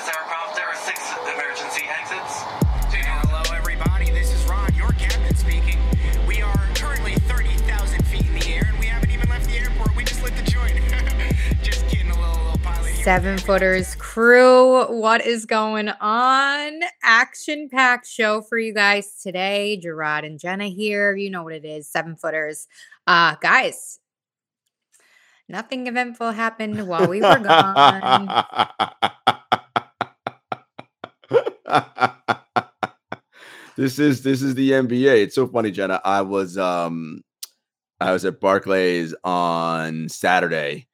Is there? There are six emergency exits. Hello, everybody. This is Rod, your captain speaking. We are currently 30,000 feet in the air, and we haven't even left the airport. We just lit the joint. just kidding, a little, little pilot here. Seven footers crew, what is going on? Action packed show for you guys today. Jarod and Jenna here. You know what it is. Seven footers. Uh, guys, nothing eventful happened while we were gone. this is this is the NBA. It's so funny, Jenna. I was um I was at Barclays on Saturday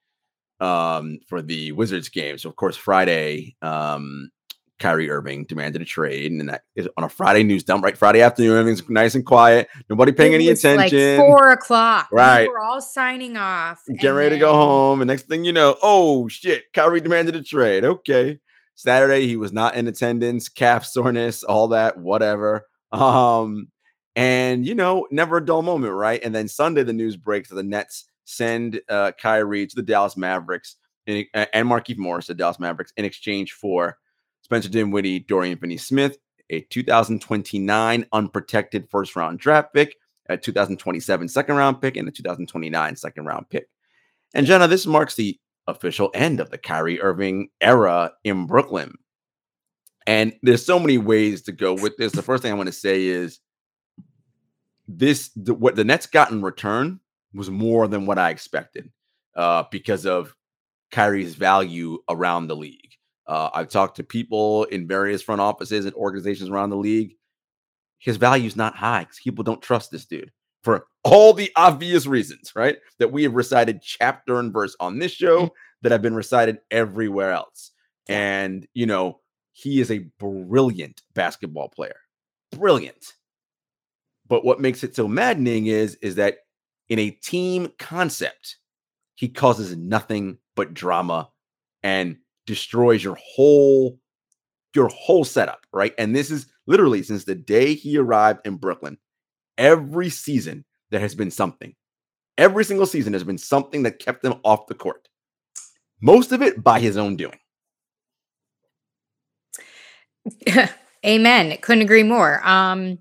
um for the Wizards game. So of course Friday um Kyrie Irving demanded a trade, and that is on a Friday news dump, right? Friday afternoon, everything's nice and quiet. Nobody paying any attention. Like four o'clock. Right. We are all signing off. Getting ready to go home. And next thing you know, oh shit, Kyrie demanded a trade. Okay. Saturday, he was not in attendance, calf soreness, all that, whatever. Um, and you know, never a dull moment, right? And then Sunday, the news breaks that the Nets send uh Kyrie to the Dallas Mavericks in, uh, and Markieff Morris, the Dallas Mavericks, in exchange for Spencer Dinwiddie, Dorian Finney Smith, a 2029 unprotected first round draft pick, a 2027 second round pick, and a 2029 second round pick. And Jenna, this marks the official end of the Kyrie Irving era in Brooklyn. And there's so many ways to go with this. The first thing I want to say is this the, what the Nets got in return was more than what I expected uh, because of Kyrie's value around the league. Uh, I've talked to people in various front offices and organizations around the league. His value is not high because people don't trust this dude for all the obvious reasons, right? That we have recited chapter and verse on this show mm-hmm. that have been recited everywhere else. And, you know, he is a brilliant basketball player. Brilliant. But what makes it so maddening is is that in a team concept, he causes nothing but drama and destroys your whole your whole setup, right? And this is literally since the day he arrived in Brooklyn, every season there has been something. Every single season there's been something that kept him off the court. Most of it by his own doing. Amen. Couldn't agree more. Um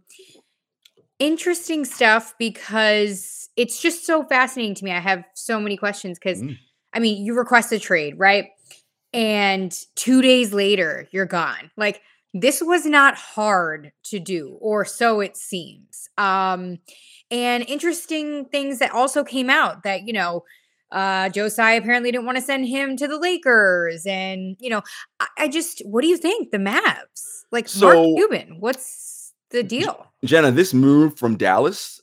interesting stuff because it's just so fascinating to me. I have so many questions because Mm. I mean, you request a trade, right? And 2 days later, you're gone. Like this was not hard to do or so it seems. Um and interesting things that also came out that, you know, uh Joe Tsai apparently didn't want to send him to the Lakers and, you know, I, I just what do you think the Mavs? Like Mark Cuban, what's the deal? Jenna, this move from Dallas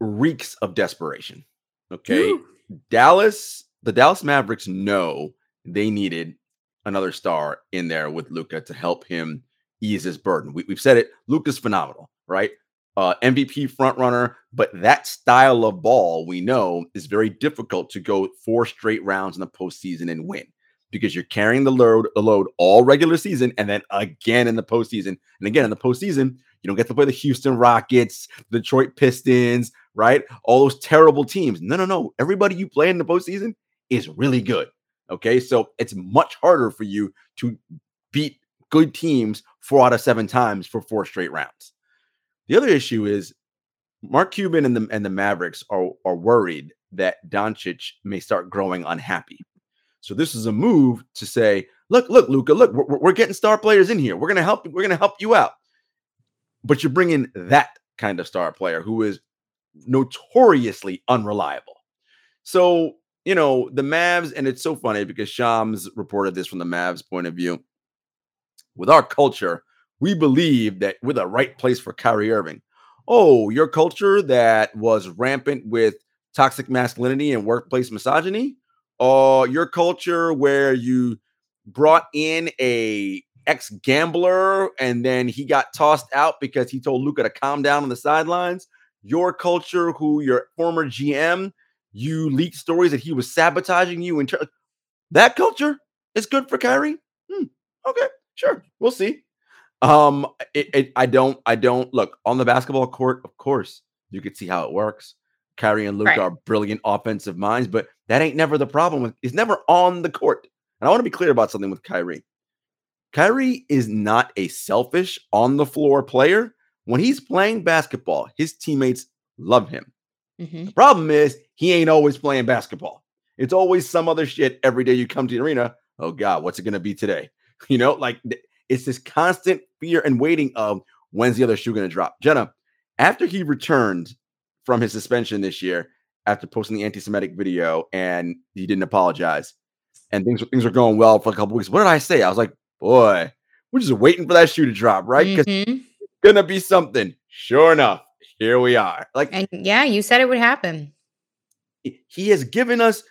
reeks of desperation. Okay. Dallas, the Dallas Mavericks know they needed another star in there with Luka to help him ease his burden. We, have said it. Luka's phenomenal, right? Uh, MVP front runner, but that style of ball we know is very difficult to go four straight rounds in the postseason and win because you're carrying the load, the load all regular season, and then again in the postseason, and again in the postseason. You don't get to play the Houston Rockets, Detroit Pistons, right? All those terrible teams. No, no, no. Everybody you play in the postseason is really good. Okay. So it's much harder for you to beat good teams four out of seven times for four straight rounds. The other issue is Mark Cuban and the and the Mavericks are, are worried that Doncic may start growing unhappy. So this is a move to say, look, look, Luka, look, we're, we're getting star players in here. We're gonna help. We're gonna help you out. But you're bringing that kind of star player who is notoriously unreliable. So, you know, the Mavs, and it's so funny because Shams reported this from the Mavs point of view. With our culture, we believe that we're the right place for Kyrie Irving. Oh, your culture that was rampant with toxic masculinity and workplace misogyny? Or your culture where you brought in a ex gambler and then he got tossed out because he told Luka to calm down on the sidelines? Your culture, who your former GM, you leaked stories that he was sabotaging you. In ter- that culture is good for Kyrie. Hmm, okay, sure, we'll see. Um, it, it, I don't, I don't look on the basketball court. Of course, you could see how it works. Kyrie and Luke Right. are brilliant offensive minds, but that ain't never the problem. With, it's never on the court. And I want to be clear about something with Kyrie. Kyrie is not a selfish on the floor player. When he's playing basketball, his teammates love him. Mhm. The problem is he ain't always playing basketball. It's always some other shit every day you come to the arena. Oh God, what's it gonna be today? You know, like it's this constant fear and waiting of when's the other shoe gonna drop. Jenna, after he returned from his suspension this year, after posting the anti-Semitic video, and he didn't apologize, and things things were going well for a couple weeks. What did I say? I was like, boy, we're just waiting for that shoe to drop, right? Because Mhm. gonna be something. Sure enough, here we are. Like And yeah, you said it would happen. he has given us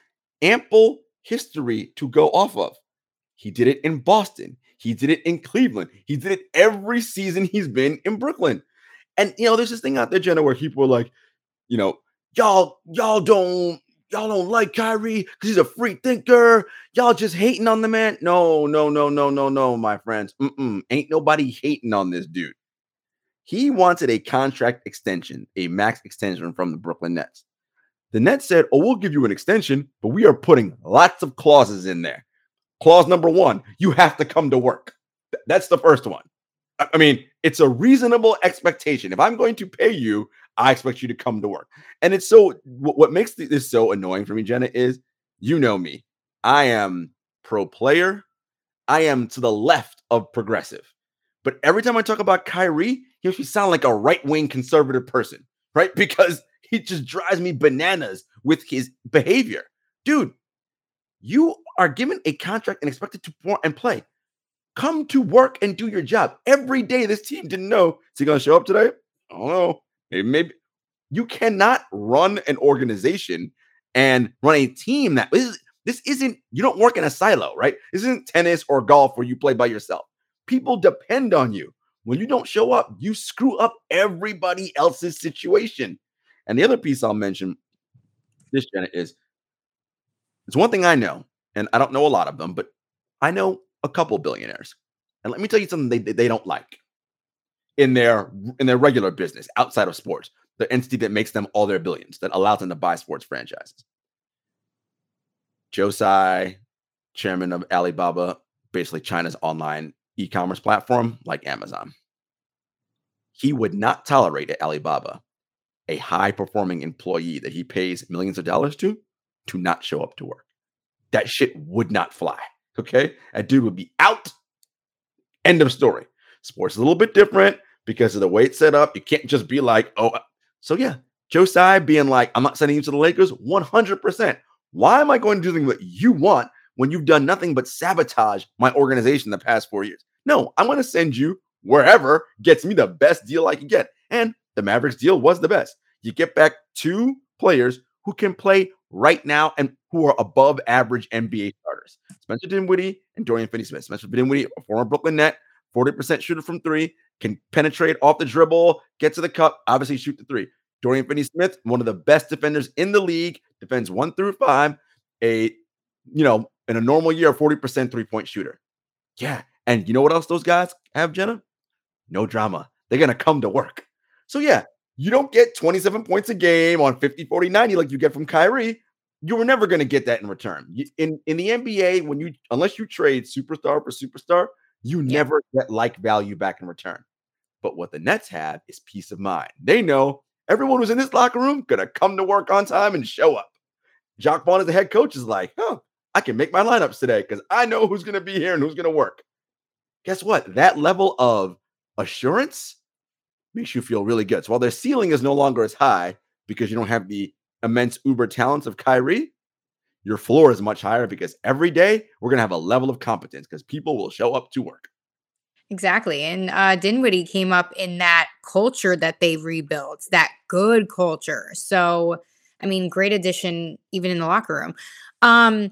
ample history to go off of. He did it in Boston. He did it in Cleveland. He did it every season he's been in Brooklyn. And you know, there's this thing out there, Jenna, where people are like, you know, y'all, y'all don't, y'all don't like Kyrie because he's a free thinker. Y'all just hating on the man. No, no, no, no, no, no, my friends. Mm-mm. Ain't nobody hating on this dude. He wanted a contract extension, a max extension from the Brooklyn Nets. The Nets said, Oh, we'll give you an extension, but we are putting lots of clauses in there. Clause number one, you have to come to work. That's the first one. I mean, it's a reasonable expectation. If I'm going to pay you, I expect you to come to work. And it's so, what makes this so annoying for me, Jenna, is you know me. I am pro player. I am to the left of progressive. But every time I talk about Kyrie, he makes me sound like a right wing conservative person, right? Because he just drives me bananas with his behavior. Dude, you are given a contract and expected to perform and play. Come to work and do your job. Every day, this team didn't know. Is he going to show up today? I don't know. Maybe, maybe. You cannot run an organization and run a team that this, is- this isn't, you don't work in a silo, right? This isn't tennis or golf where you play by yourself. People depend on you. When you don't show up, you screw up everybody else's situation. And the other piece I'll mention, this Janet is it's one thing I know, and I don't know a lot of them, but I know a couple billionaires. And let me tell you something they, they, don't like in their in their regular business outside of sports, the entity that makes them all their billions, that allows them to buy sports franchises. Joe Tsai, chairman of Alibaba, basically China's online e-commerce platform like Amazon. He would not tolerate at Alibaba a high performing employee that he pays millions of dollars to to not show up to work. That shit would not fly. Okay. That dude would be out. End of story. Sports is a little bit different because of the way it's set up. You can't just be like, oh, uh, so yeah, Tsai being like, I'm not sending you to the Lakers 100%. Why am I going to do something that you want when you've done nothing but sabotage my organization the past four years? No, I'm going to send you wherever gets me the best deal I can get. And the Mavericks deal was the best. You get back two players who can play right now and who are above average NBA mm. starters. Spencer Dinwiddie and Dorian Finney-Smith. Spencer Dinwiddie, a former Brooklyn net, 40% shooter from three, can penetrate off the dribble, get to the cup, obviously shoot the three. Dorian Finney-Smith, one of the best defenders in the league, defends one through five, a, you know, in a normal year, 40% three-point shooter. Yeah. And you know what else those guys have, Jenna? No drama. They're going to come to work. So yeah, you don't get 27 points a game on 50, 40, 90 like you get from Kyrie. You were never going to get that in return. You- In in the NBA, when you unless you trade superstar for superstar, you Yeah. never get like value back in return. But what the Nets have is peace of mind. They know everyone who's in this locker room gonna come to work on time and show up. Jacque Vaughn as the head coach is like, huh, I can make my lineups today because I know who's gonna be here and who's gonna work. Guess what? That level of assurance makes you feel really good. So while their ceiling is no longer as high because you don't have the immense uber talents of Kyrie, your floor is much higher because every day we're going to have a level of competence because people will show up to work. Exactly. And uh, Dinwiddie came up in that culture that they rebuilt, that good culture. So, I mean, great addition even in the locker room. Um,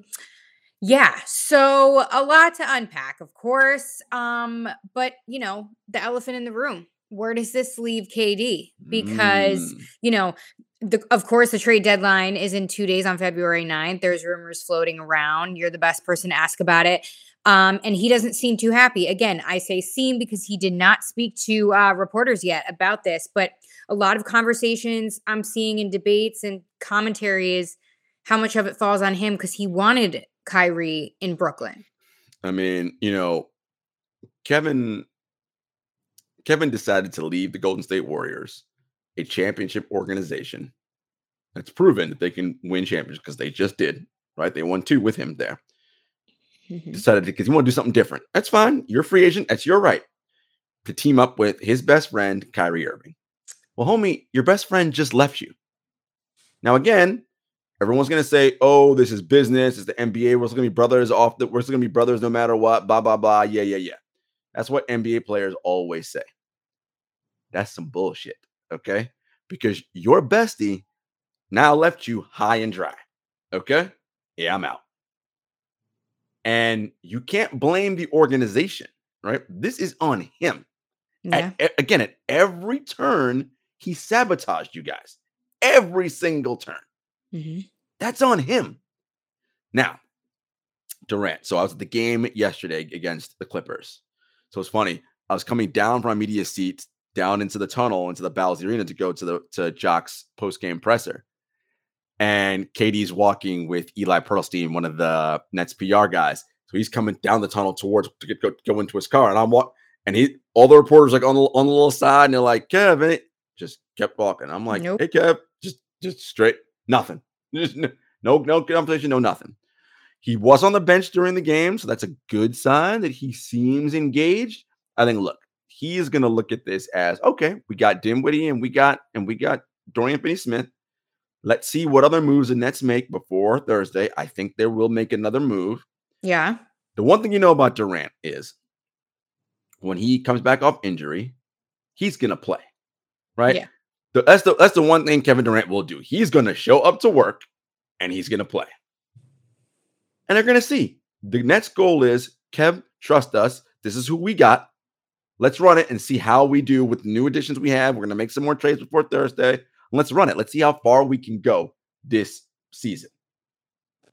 yeah, so a lot to unpack, of course. Um, but you know, the elephant in the room. Where does this leave KD? Because Mm. you know, the, of course, the trade deadline is in two days on February 9th. There's rumors floating around. You're the best person to ask about it. Um, and he doesn't seem too happy. Again, I say seem because he did not speak to uh, reporters yet about this, but a lot of conversations I'm seeing in debates and commentary is how much of it falls on him because he wanted Kyrie in Brooklyn. I mean, you know, Kevin Kevin decided to leave the Golden State Warriors, a championship organization that's proven that they can win championships because they just did, right? They won two with him there. Mhm. Decided because you want to do something different. That's fine. You're a free agent. That's your right to team up with his best friend, Kyrie Irving. Well, homie, your best friend just left you. Now, again, everyone's gonna say, "Oh, this is business. It's the NBA. We're still gonna be brothers off the. We're still gonna be brothers no matter what." Blah blah blah. Yeah, yeah, yeah. That's what NBA players always say. That's some bullshit. Okay, because your bestie now left you high and dry. Okay, yeah, I'm out. And you can't blame the organization, right? This is on him. Yeah. At- again, at every turn, he sabotaged you guys. Every single turn. Mhm. That's on him. Now, Durant. So I was at the game yesterday against the Clippers. So it's funny. I was coming down from my media seat down into the tunnel into the Bowles Arena to go to the to Jacque's post game presser. And KD's walking with Eli Perlstein, one of the Nets PR guys. So he's coming down the tunnel towards to get, go, go into his car, and I'm walk, and he all the reporters like on the on the little side, and they're like, Kev, Kevin, just kept walking. I'm like, Nope. hey Kev, just just straight, nothing, just no no no conversation, no nothing. He was on the bench during the game, so that's a good sign that he seems engaged. I think, look, he is going to look at this as okay. We got Dinwiddie and we got and we got Dorian Finney-Smith. Let's see what other moves the Nets make before Thursday. I think they will make another move. Yeah. The one thing you know about Durant is when he comes back off injury, he's gonna play, right? Yeah. The- that's the that's the one thing Kevin Durant will do. He's gonna show up to work and he's gonna play, and they're gonna see. The Nets' goal is Kev, trust us. This is who we got. Let's run it and see how we do with the new additions we have. We're gonna make some more trades before Thursday. Let's run it. Let's see how far we can go this season.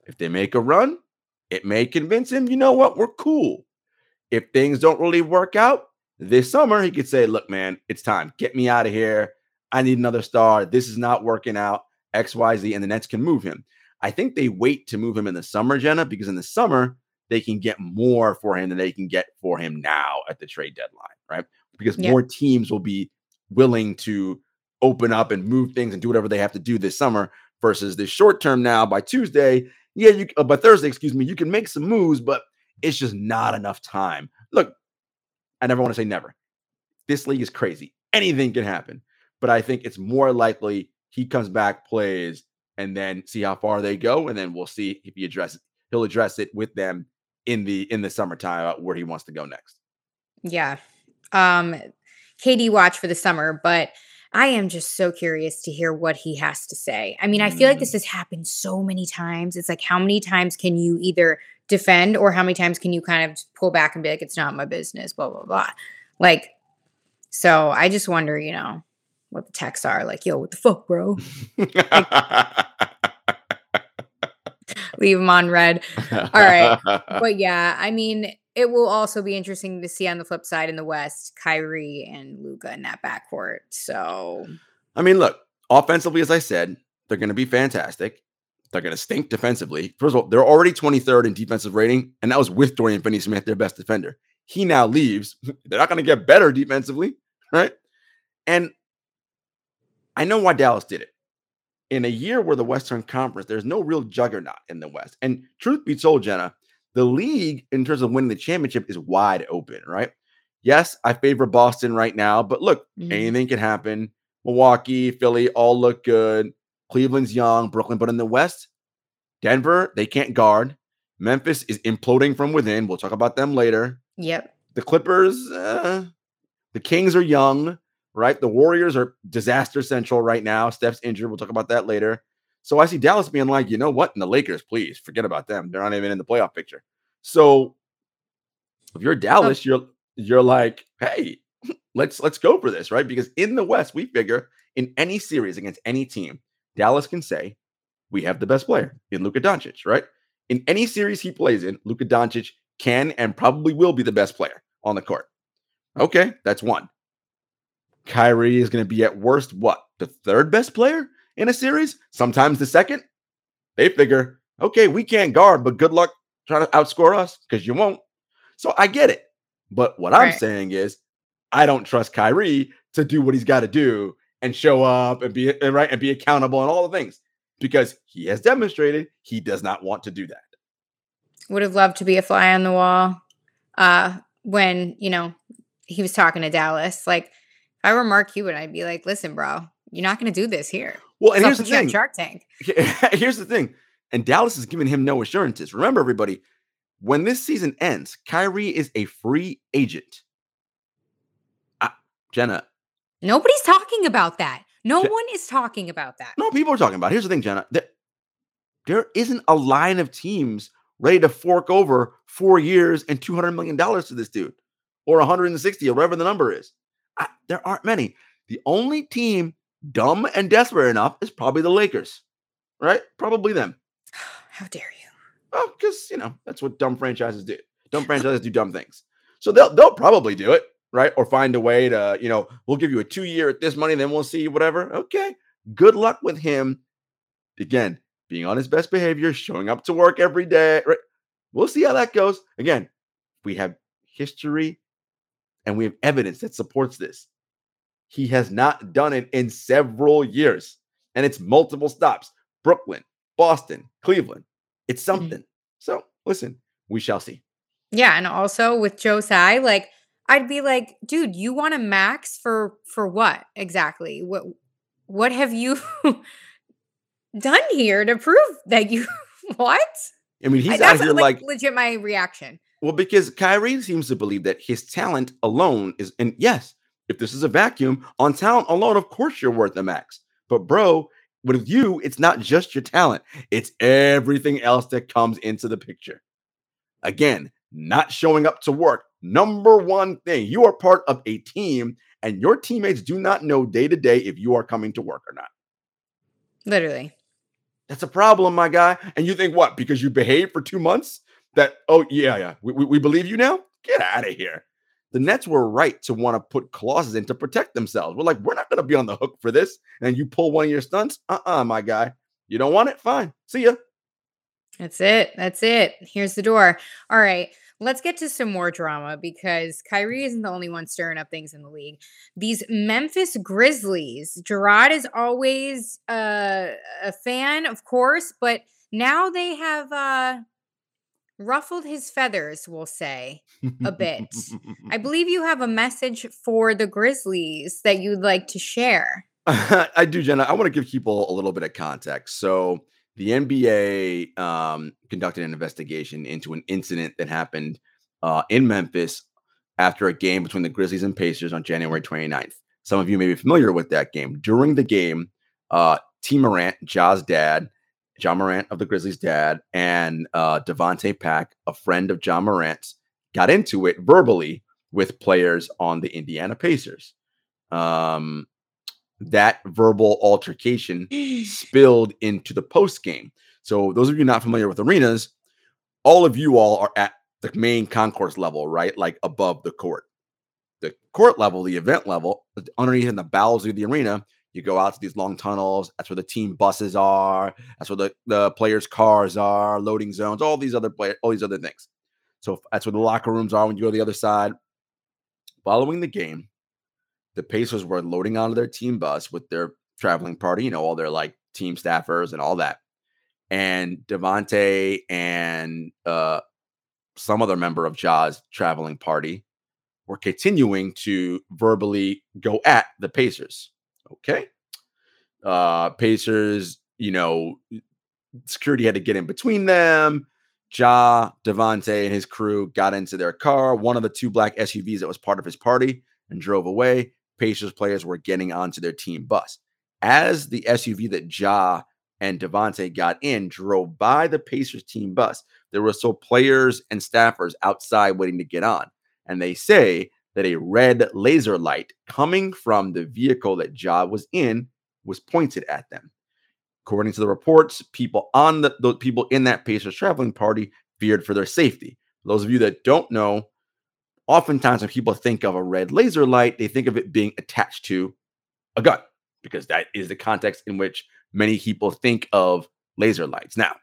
If they make a run, it may convince him, you know what, we're cool. If things don't really work out this summer, he could say, look, man, it's time. Get me out of here. I need another star. This is not working out. XYZ, and the Nets can move him. I think they wait to move him in the summer, Jenna, because in the summer, they can get more for him than they can get for him now at the trade deadline, right? Because Yeah. more teams will be willing to open up and move things and do whatever they have to do this summer versus this short term now by Tuesday. Yeah, you uh, by Thursday, excuse me, you can make some moves, but it's just not enough time. Look, I never want to say never. This league is crazy. Anything can happen. But I think it's more likely he comes back, plays, and then see how far they go, and then we'll see if he addresses he'll address it with them in the in the summertime about where he wants to go next. Yeah. Um KD watch for the summer, but I am just so curious to hear what he has to say. I mean, I feel like this has happened so many times. It's like how many times can you either defend or how many times can you kind of pull back and be like, it's not my business, blah, blah, blah. Like, so I just wonder, you know, what the texts are like, yo, what the fuck, bro? Leave them on red. All right. but yeah, I mean, it will also be interesting to see on the flip side in the West, Kyrie and Luka in that backcourt. So I mean, look, offensively, as I said, they're going to be fantastic. They're going to stink defensively. First of all, they're already 23rd in defensive rating, and that was with Dorian Finney Smith, their best defender. He now leaves. They're not going to get better defensively, right? And I know why Dallas did it. In a year where the Western Conference, there's no real juggernaut in the West. And truth be told, Jenna, the league, in terms of winning the championship, is wide open, right? Yes, I favor Boston right now, but look, mhm. anything can happen. Milwaukee, Philly all look good. Cleveland's young, Brooklyn, but in the West, Denver, they can't guard. Memphis is imploding from within. We'll talk about them later. yep. The Clippers, uh, the Kings are young, right? The Warriors are disaster central right now. Steph's injured. We'll talk about that later. So I see Dallas being like, you know what? And the Lakers, please forget about them. They're not even in the playoff picture. So if you're Dallas, you're you're like, hey, let's let's go for this, right? Because in the West, we figure in any series against any team, Dallas can say we have the best player in Luka Doncic, right? In any series he plays in, Luka Doncic can and probably will be the best player on the court. Okay, that's one. Kyrie is going to be at worst what? The third best player in a series? Sometimes the second. They figure, okay, we can't guard, but good luck trying to outscore us because you won't. So I get it. But what I'm saying is, I don't trust Kyrie to do what he's got to do and show up and be and right and be accountable and all the things because he has demonstrated he does not want to do that. Would have loved to be a fly on the wall. Uh, when you know he was talking to Dallas, like if I were Mark Cuban, I'd be like, "Listen, bro, you're not going to do this here." Well, and here's the put you on thing. Shark Tank. Here's the thing. And Dallas is giving him no assurances. Remember, everybody, when this season ends, Kyrie is a free agent. Ah, Jenna, Nobody's talking about that. No Ja- one is talking about that. no, people are talking about. it. Here's the thing, Jenna. There, there isn't a line of teams ready to fork over four years and two hundred million dollars to this dude, or 160, or whatever the number is. I- there aren't many. The only team dumb and desperate enough is probably the Lakers, right? Probably them. How dare you? Oh, because you know that's what dumb franchises do. Dumb franchises do dumb things. So they'll they'll probably do it, right? Or find a way to, you know, we'll give you a two year at this money, then we'll see whatever. Okay. Good luck with him. Again, being on his best behavior, showing up to work every day. Right? We'll see how that goes. Again, we have history and we have evidence that supports this. He has not done it in several years, and it's multiple stops Brooklyn, Boston, Cleveland. It's mm-hmm. something. So listen, we shall see. Yeah, and also with Joe Tsai, like I'd be like, dude, you want a max for for what exactly? What what have you done here to prove that you what? I mean, he's out that's here like, like, legit my reaction. well, because Kyrie seems to believe that his talent alone is, and yes, if this is a vacuum on talent alone, of course you're worth the max. But bro, with you, it's not just your talent; it's everything else that comes into the picture. Again, not showing up to work. Number one thing, you are part of a team, and your teammates do not know day to day if you are coming to work or not. Literally. That's a problem, my guy. And you think what? Because you behaved for two months? That oh yeah, yeah, we, we, we believe you now? Get out of here. The Nets were right to want to put clauses in to protect themselves. We're like, we're not going to be on the hook for this. And you pull one of your stunts? Uh-uh, my guy. You don't want it? Fine. See ya. That's it. That's it. Here's the door. All right. Let's get to some more drama because Kyrie isn't the only one stirring up things in the league. These Memphis Grizzlies, Jarod is always uh, a fan, of course, but now they have uh, ruffled his feathers, we'll say. A bit. I believe you have a message for the Grizzlies that you'd like to share. I do, Jenna. I want to give people a little bit of context. So, the NBA um, conducted an investigation into an incident that happened uh, in Memphis after a game between the Grizzlies and Pacers on January 29th. Some of you may be familiar with that game. During the game, uh, Tee Morant, Ja's dad, Ja Morant of the Grizzlies' dad, and uh, Devontae Pack, a friend of John Morant's, got into it verbally with players on the Indiana Pacers. Um, that verbal altercation spilled into the post game. So, those of you not familiar with arenas, all of you all are at the main concourse level, right? Like above the court. The court level, the event level, underneath in the bowels of the arena, you go out to these long tunnels. That's where the team buses are. That's where the, the players' cars are, loading zones, all these other play, all these other things. So that's where the locker rooms are when you go to the other side. Following the game, the Pacers were loading onto their team bus with their traveling party, you know, all their like team staffers and all that. And Devontae and uh, some other member of Ja's traveling party were continuing to verbally go at the Pacers. Okay. Uh, Pacers, you know, security had to get in between them. Ja, Devontae, and his crew got into their car, one of the two black SUVs that was part of his party, and drove away. Pacers players were getting onto their team bus. As the SUV that Ja and Devontae got in drove by the Pacers team bus, there were still players and staffers outside waiting to get on. And they say that a red laser light coming from the vehicle that Ja was in was pointed at them. According to the reports, people on the, the people in that Pacers traveling party feared for their safety. For those of you that don't know, oftentimes when people think of a red laser light, they think of it being attached to a gun because that is the context in which many people think of laser lights. Now,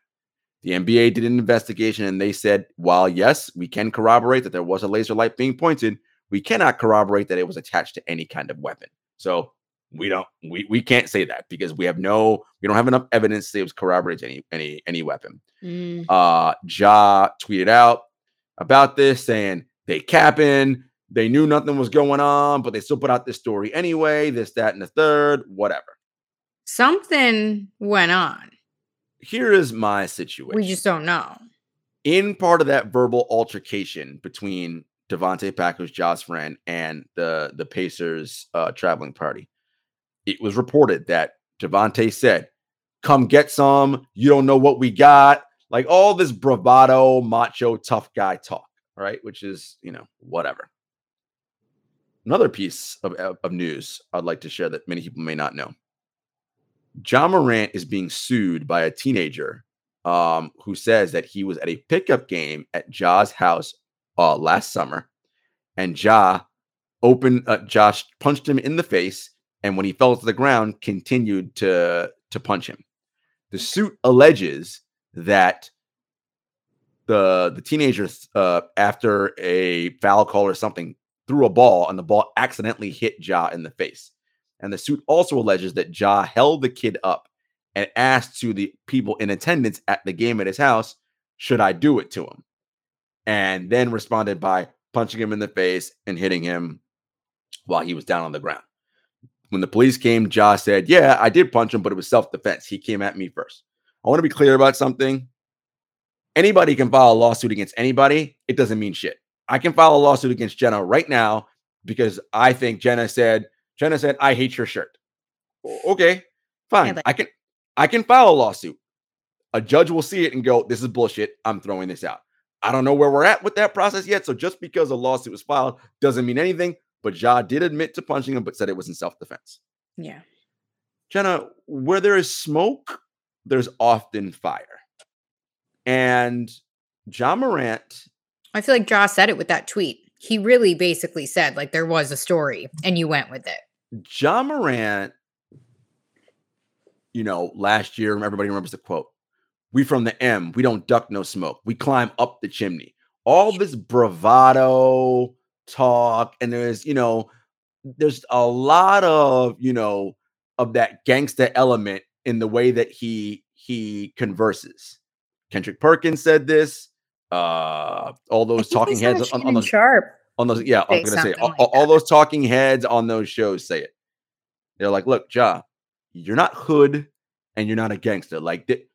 The NBA did an investigation and they said, while yes, we can corroborate that there was a laser light being pointed, we cannot corroborate that it was attached to any kind of weapon. So we don't we, we can't say that because we have no we don't have enough evidence that it was corroborated any any any weapon. Mm. Uh Ja tweeted out about this saying they capping, they knew nothing was going on, but they still put out this story anyway, this, that, and the third, whatever. Something went on. Here is my situation. We just don't know. in part of that verbal altercation between Devontae Packers, Ja's friend, and the the Pacers uh, traveling party, it was reported that Devontae said, "Come get some. You don't know what we got." Like all this bravado, macho, tough guy talk, right? Which is you know whatever. Another piece of, of news I'd like to share that many people may not know. Ja Morant is being sued by a teenager um, who says that he was at a pickup game at Ja's house uh, last summer, and Ja opened. Uh, Josh punched him in the face, and when he fell to the ground, continued to to punch him. The suit alleges that the the teenager, uh, after a foul call or something, threw a ball, and the ball accidentally hit Ja in the face. And the suit also alleges that Ja held the kid up and asked to the people in attendance at the game at his house, should I do it to him? And then responded by punching him in the face and hitting him while he was down on the ground. When the police came, Ja said, Yeah, I did punch him, but it was self defense. He came at me first. I want to be clear about something. Anybody can file a lawsuit against anybody. It doesn't mean shit. I can file a lawsuit against Jenna right now because I think Jenna said, Jenna said, I hate your shirt. Okay, fine. but- I can I can file a lawsuit. A judge will see it and go, This is bullshit. I'm throwing this out. I don't know where we're at with that process yet. So just because a lawsuit was filed doesn't mean anything. But Ja did admit to punching him, but said it was in self-defense. Yeah. Jenna, where there is smoke, there's often fire. And Ja Morant, I feel like Josh said it with that tweet. He really basically said, like, there was a story and you went with it. Ja Morant, you know, last year, everybody remembers the quote We from the M, we don't duck no smoke. We climb up the chimney. All this bravado talk, and there's, you know, there's a lot of, you know, of that gangster element in the way that he he converses. Kendrick Perkins said this. Uh, all those talking heads on, on those sharp. on those yeah i'm gonna say all, like all- all those talking heads on those shows say it they're like look ja you're not hood and you're not a gangster like th-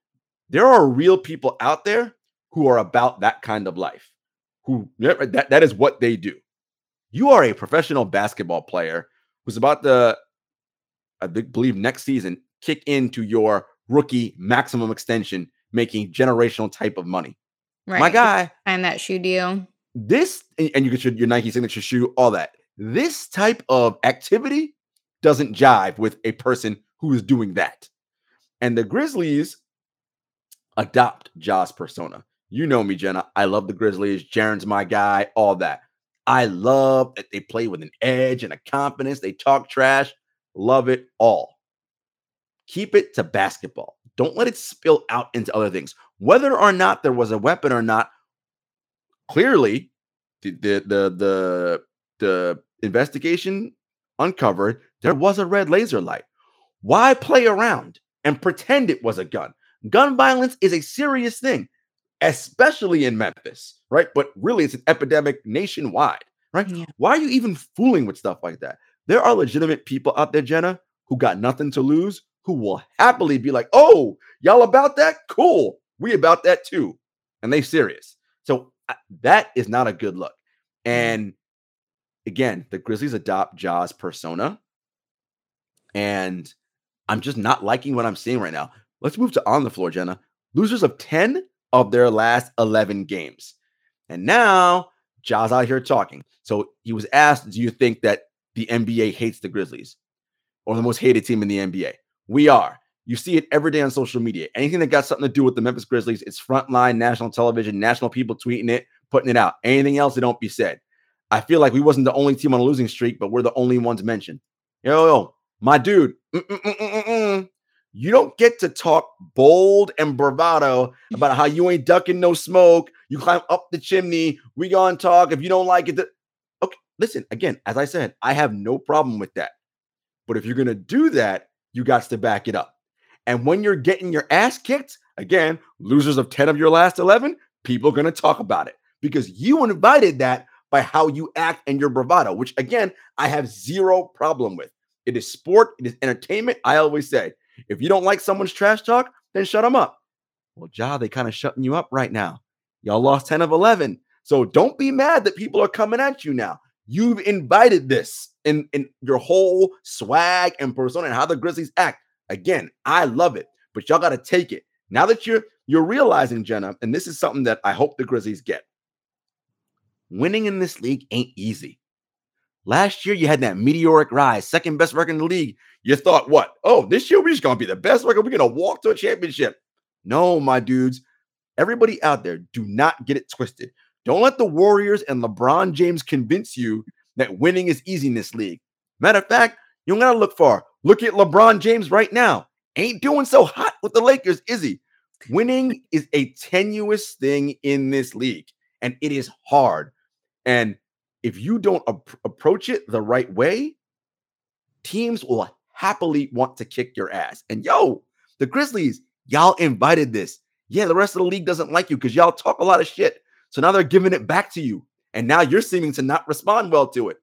there are real people out there who are about that kind of life who that, that is what they do you are a professional basketball player who's about to i believe next season kick into your rookie maximum extension making generational type of money Right. my guy And that shoe deal. this and you get your, your Nike signature shoe, all that. This type of activity doesn't jive with a person who is doing that. And the Grizzlies adopt Ja's persona. You know me, Jenna. I love the Grizzlies. Jaren's my guy, all that. I love that they play with an edge and a confidence. They talk trash. Love it all. Keep it to basketball. Don't let it spill out into other things. Whether or not there was a weapon or not, clearly the the the the, the investigation uncovered there was a red laser light. Why play around and pretend it was a gun? Gun violence is a serious thing, especially in Memphis, right? But really, it's an epidemic nationwide, right? Yeah. Why are you even fooling with stuff like that? There are legitimate people out there, Jenna, who got nothing to lose, who will happily be like, "Oh, y'all about that? Cool, we about that too," and they serious. So uh, that is not a good look. And again, the Grizzlies adopt Ja's persona, and I'm just not liking what I'm seeing right now. Let's move to on the floor, Jenna. Losers of 10 of their last 11 games. And now Ja's out here talking. So he was asked, Do you think that the NBA hates the Grizzlies or the most hated team in the NBA? We are. You see it every day on social media. Anything that got something to do with the Memphis Grizzlies, it's frontline national television, national people tweeting it, putting it out. Anything else, it don't be said. I feel like we wasn't the only team on a losing streak, but we're the only ones mentioned. Yo, yo, my dude, mm, mm, mm, mm You don't get to talk bold and bravado about how you ain't ducking no smoke. You climb up the chimney. We gonna talk. If you don't like it, th- okay. Listen, again, as I said, I have no problem with that. But if you're gonna do that, you got to back it up. And when you're getting your ass kicked, again, losers of 10 of your last 11, people are gonna talk about it because you invited that by how you act and your bravado, which again, I have zero problem with. It is sport, it is entertainment. I always say if you don't like someone's trash talk, then shut them up. Well, Ja, they kind of shutting you up right now. Y'all lost 10 of 11. So don't be mad that people are coming at you now. You've invited this in, in your whole swag and persona and how the Grizzlies act. Again, I love it, but y'all got to take it. Now that you're you're realizing, Jenna, and this is something that I hope the Grizzlies get. Winning in this league ain't easy. Last year, you had that meteoric rise, second best record in the league. You thought, what? Oh, this year we're just going to be the best record. We're going to walk to a championship. No, my dudes. Everybody out there, do not get it twisted. Don't let the Warriors and LeBron James convince you that winning is easy in this league. Matter of fact, you don't got to look far. Look at LeBron James right now. Ain't doing so hot with the Lakers, is he? Winning is a tenuous thing in this league, and it is hard. And if you don't ap- approach it the right way, teams will happily want to kick your ass. And yo, the Grizzlies, y'all invited this. Yeah, the rest of the league doesn't like you because y'all talk a lot of shit. So now they're giving it back to you. And now you're seeming to not respond well to it.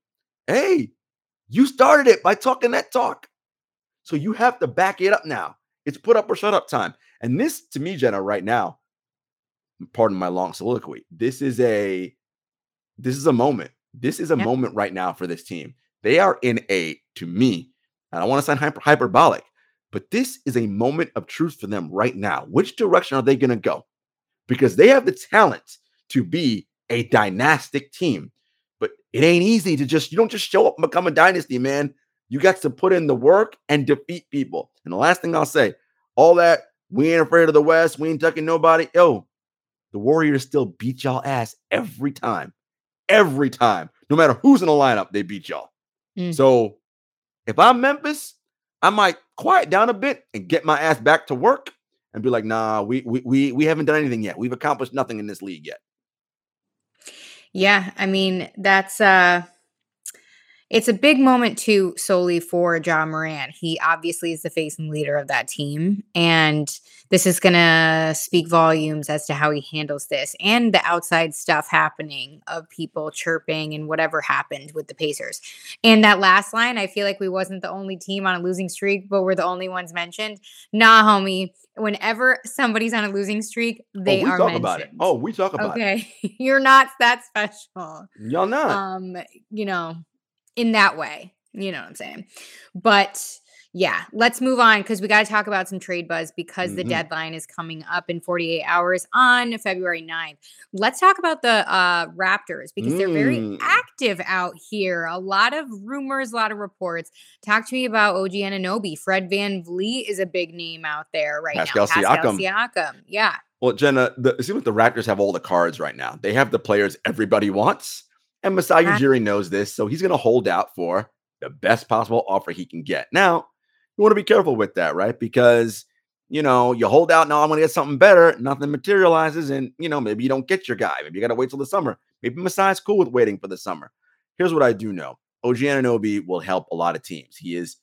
Hey, you started it by talking that talk. So you have to back it up now. It's put up or shut up time. And this, to me, Jenna, right now, pardon my long soliloquy, this is a this is a moment this is a yep. moment right now for this team. They are in a, to me, I don't want to sound hyper, hyperbolic, but this is a moment of truth for them right now. Which direction are they going to go? Because they have the talent to be a dynastic team, but it ain't easy to just, you don't just show up and become a dynasty, man. You got to put in the work and defeat people. And the last thing I'll say, all that, we ain't afraid of the West, we ain't tucking nobody. Yo, the Warriors still beat y'all ass every time every time. No matter who's in the lineup, they beat y'all. Mm. So if I'm Memphis, I might quiet down a bit and get my ass back to work and be like, nah, we we we, we haven't done anything yet. We've accomplished nothing in this league yet. Yeah, I mean, that's uh it's a big moment too solely for Ja Morant. He obviously is the face and leader of that team. And this is going to speak volumes as to how he handles this and the outside stuff happening of people chirping and whatever happened with the Pacers. And that last line, I feel like we wasn't the only team on a losing streak, but we're the only ones mentioned. Nah, homie. Whenever somebody's on a losing streak, oh, they oh, are talk mentioned. about it. Oh, we talk about okay. it. Okay. You're not that special. Y'all not. Um, you know, in that way. You know what I'm saying? But yeah, let's move on because we got to talk about some trade buzz because mm-hmm. the deadline is coming up in 48 hours on February 9th. Let's talk about the uh, Raptors because mm. they're very mm. active out here. A lot of rumors, a lot of reports. Talk to me about OG Anunoby. Fred VanVleet is a big name out there right Pascal now. Pascal Siakam. Siakam. Yeah. Well, Jenna, the, it seems like the Raptors have all the cards right now. They have the players everybody wants. And Masai Ujiri knows this, so he's going to hold out for the best possible offer he can get. Now, you want to be careful with that, right? Because you know, you hold out now, I'm going to get something better. Nothing materializes, and you know, maybe you don't get your guy. Maybe you got to wait till the summer. Maybe Masai's cool with waiting for the summer. Here's what I do know: OG Anunoby will help a lot of teams. He is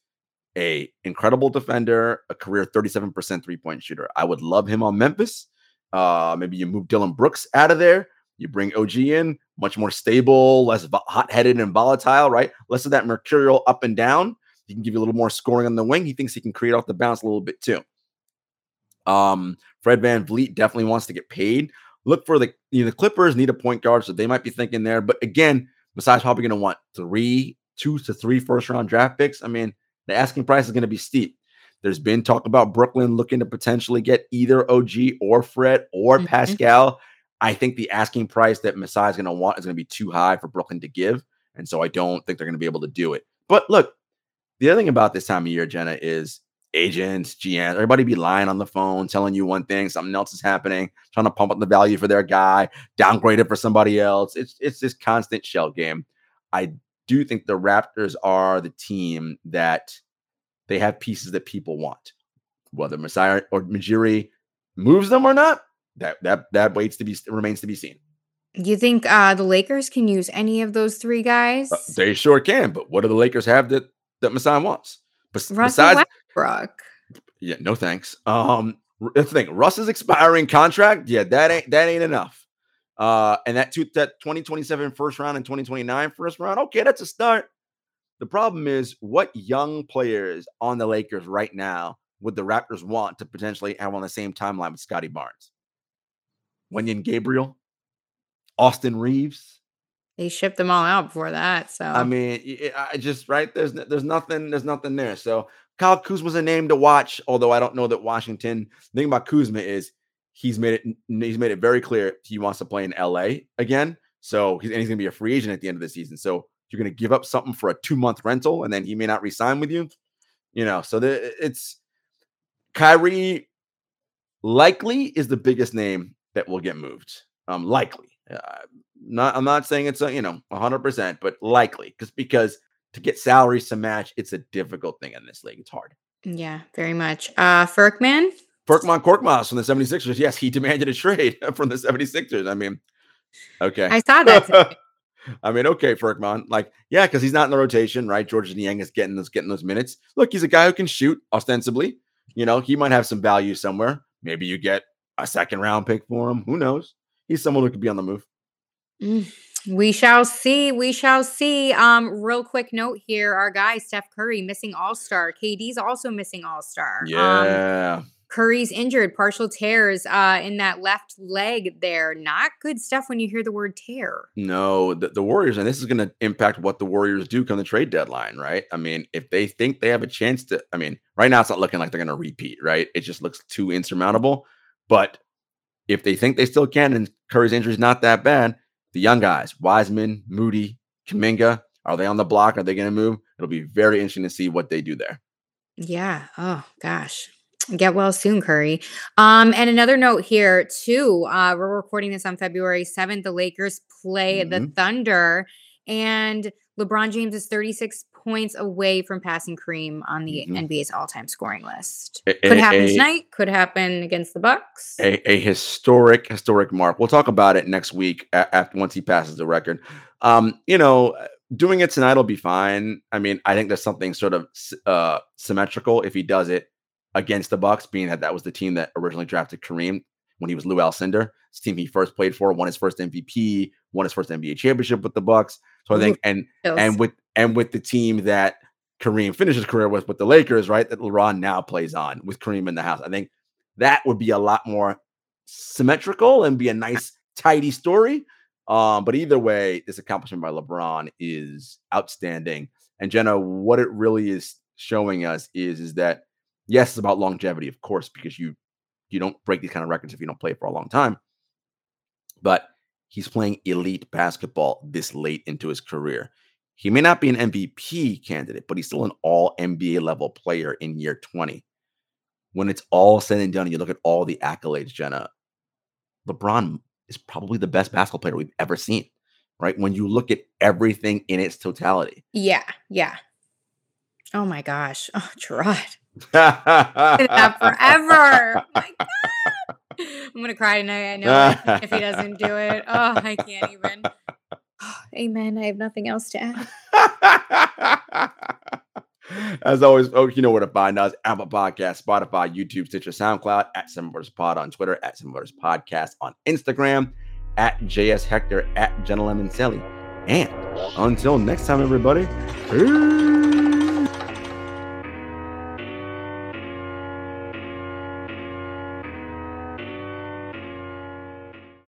a incredible defender, a career 37% three point shooter. I would love him on Memphis. Uh, maybe you move Dillon Brooks out of there. You bring OG in, much more stable, less hot headed and volatile, right? Less of that mercurial up and down. He can give you a little more scoring on the wing. He thinks he can create off the bounce a little bit too. Um, Fred VanVleet definitely wants to get paid. Look for the you know, the Clippers need a point guard, so they might be thinking there. But again, besides probably going to want three, two to three first round draft picks. I mean, the asking price is going to be steep. There's been talk about Brooklyn looking to potentially get either OG or Fred or mm-hmm. Pascal. I think the asking price that Masai is going to want is going to be too high for Brooklyn to give. And so I don't think they're going to be able to do it. But look, the other thing about this time of year, Jenna, is agents, GMs, everybody be lying on the phone, telling you one thing, something else is happening, trying to pump up the value for their guy, downgrade it for somebody else. It's it's this constant shell game. I do think the Raptors are the team that they have pieces that people want. whether Masai or Majiri moves them or not, that that that waits to be remains to be seen. You think uh, the Lakers can use any of those three guys? Uh, they sure can, but what do the Lakers have that that Masai wants? Bes- besides, Westbrook. yeah, no thanks. Um, the thing, Russ's expiring contract, yeah, that ain't that ain't enough. Uh, and that two, that 2027 first round and 2029 first round, okay, that's a start. The problem is what young players on the Lakers right now would the Raptors want to potentially have on the same timeline with Scottie Barnes? Wenyen Gabriel, Austin Reaves. They shipped them all out before that. So I mean, I just right there's there's nothing there's nothing there. So Kyle Kuzma's a name to watch, although I don't know that Washington. The thing about Kuzma is he's made it he's made it very clear he wants to play in LA again. So he's and he's gonna be a free agent at the end of the season. So you're gonna give up something for a two month rental, and then he may not resign with you. You know, so the, it's Kyrie likely is the biggest name that will get moved. Um, likely. Uh, not I'm not saying it's a you know 100, percent but likely because because to get salaries to match, it's a difficult thing in this league. It's hard. yeah, very much. Uh Furkan. Furkan Korkmaz from the 76ers. Yes, he demanded a trade from the 76ers. I mean, okay. I saw that. I mean, okay, Furkan. Like, yeah, because he's not in the rotation, right? George Niang is getting those getting those minutes. Look, he's a guy who can shoot ostensibly. You know, he might have some value somewhere. Maybe you get a second round pick for him. Who knows? He's someone who could be on the move. Mm, We shall see. We shall see. Um, real quick note here: our guy Steph Curry missing All Star. KD's also missing All Star. Um, Yeah. Curry's injured, partial tears uh, in that left leg there. Not good stuff when you hear the word tear. No, the, the Warriors, and this is going to impact what the Warriors do come the trade deadline, right? I mean, if they think they have a chance to, I mean, right now it's not looking like they're going to repeat, right? It just looks too insurmountable. But if they think they still can, and Curry's injury is not that bad, the young guys, Wiseman, Moody, Kuminga, are they on the block? Are they going to move? It'll be very interesting to see what they do there. Yeah. Oh gosh. Get well soon, Curry. Um, and another note here too. Uh, we're recording this on February 7th. The Lakers play the Mhm. Thunder, and LeBron James is 36 points away from passing Kareem on the Mhm. NBA's all-time scoring list. A- Could happen a- tonight, could happen against the Bucks. a, a historic, historic mark. We'll talk about it next week after once he passes the record. Um, you know, doing it tonight will be fine. I mean, I think there's something sort of uh symmetrical if he does it against the Bucks, being that that was the team that originally drafted Kareem when he was Lou Alcindor. It's the team he first played for, won his first MVP, won his first NBA championship with the Bucks. So I think, and Feels- and with and with the team that Kareem finished his career with, with the Lakers, right? That LeBron now plays on with Kareem in the house. I think that would be a lot more symmetrical and be a nice, tidy story. Um, but either way, this accomplishment by LeBron is outstanding. And Jenna, what it really is showing us is is that yes, it's about longevity, of course, because you you don't break these kind of records if you don't play for a long time. But he's playing elite basketball this late into his career. He may not be an MVP candidate, but he's still an all NBA level player in year 20. When it's all said and done, and you look at all the accolades, Jenna, LeBron is probably the best basketball player we've ever seen, right? When you look at everything in its totality. yeah, yeah. Oh my gosh. Oh, Gerard. that forever. Oh my God. I'm gonna cry tonight. I know if he doesn't do it. Oh, I can't even. Oh, amen. I have nothing else to add. As always, folks, you know where to find us Apple Podcast, Spotify, YouTube, Stitcher, SoundCloud, at Seven Pod on Twitter, at Seven Podcast on Instagram, at JS Hector, at Jenna Lemoncelli. And until next time, everybody, peace.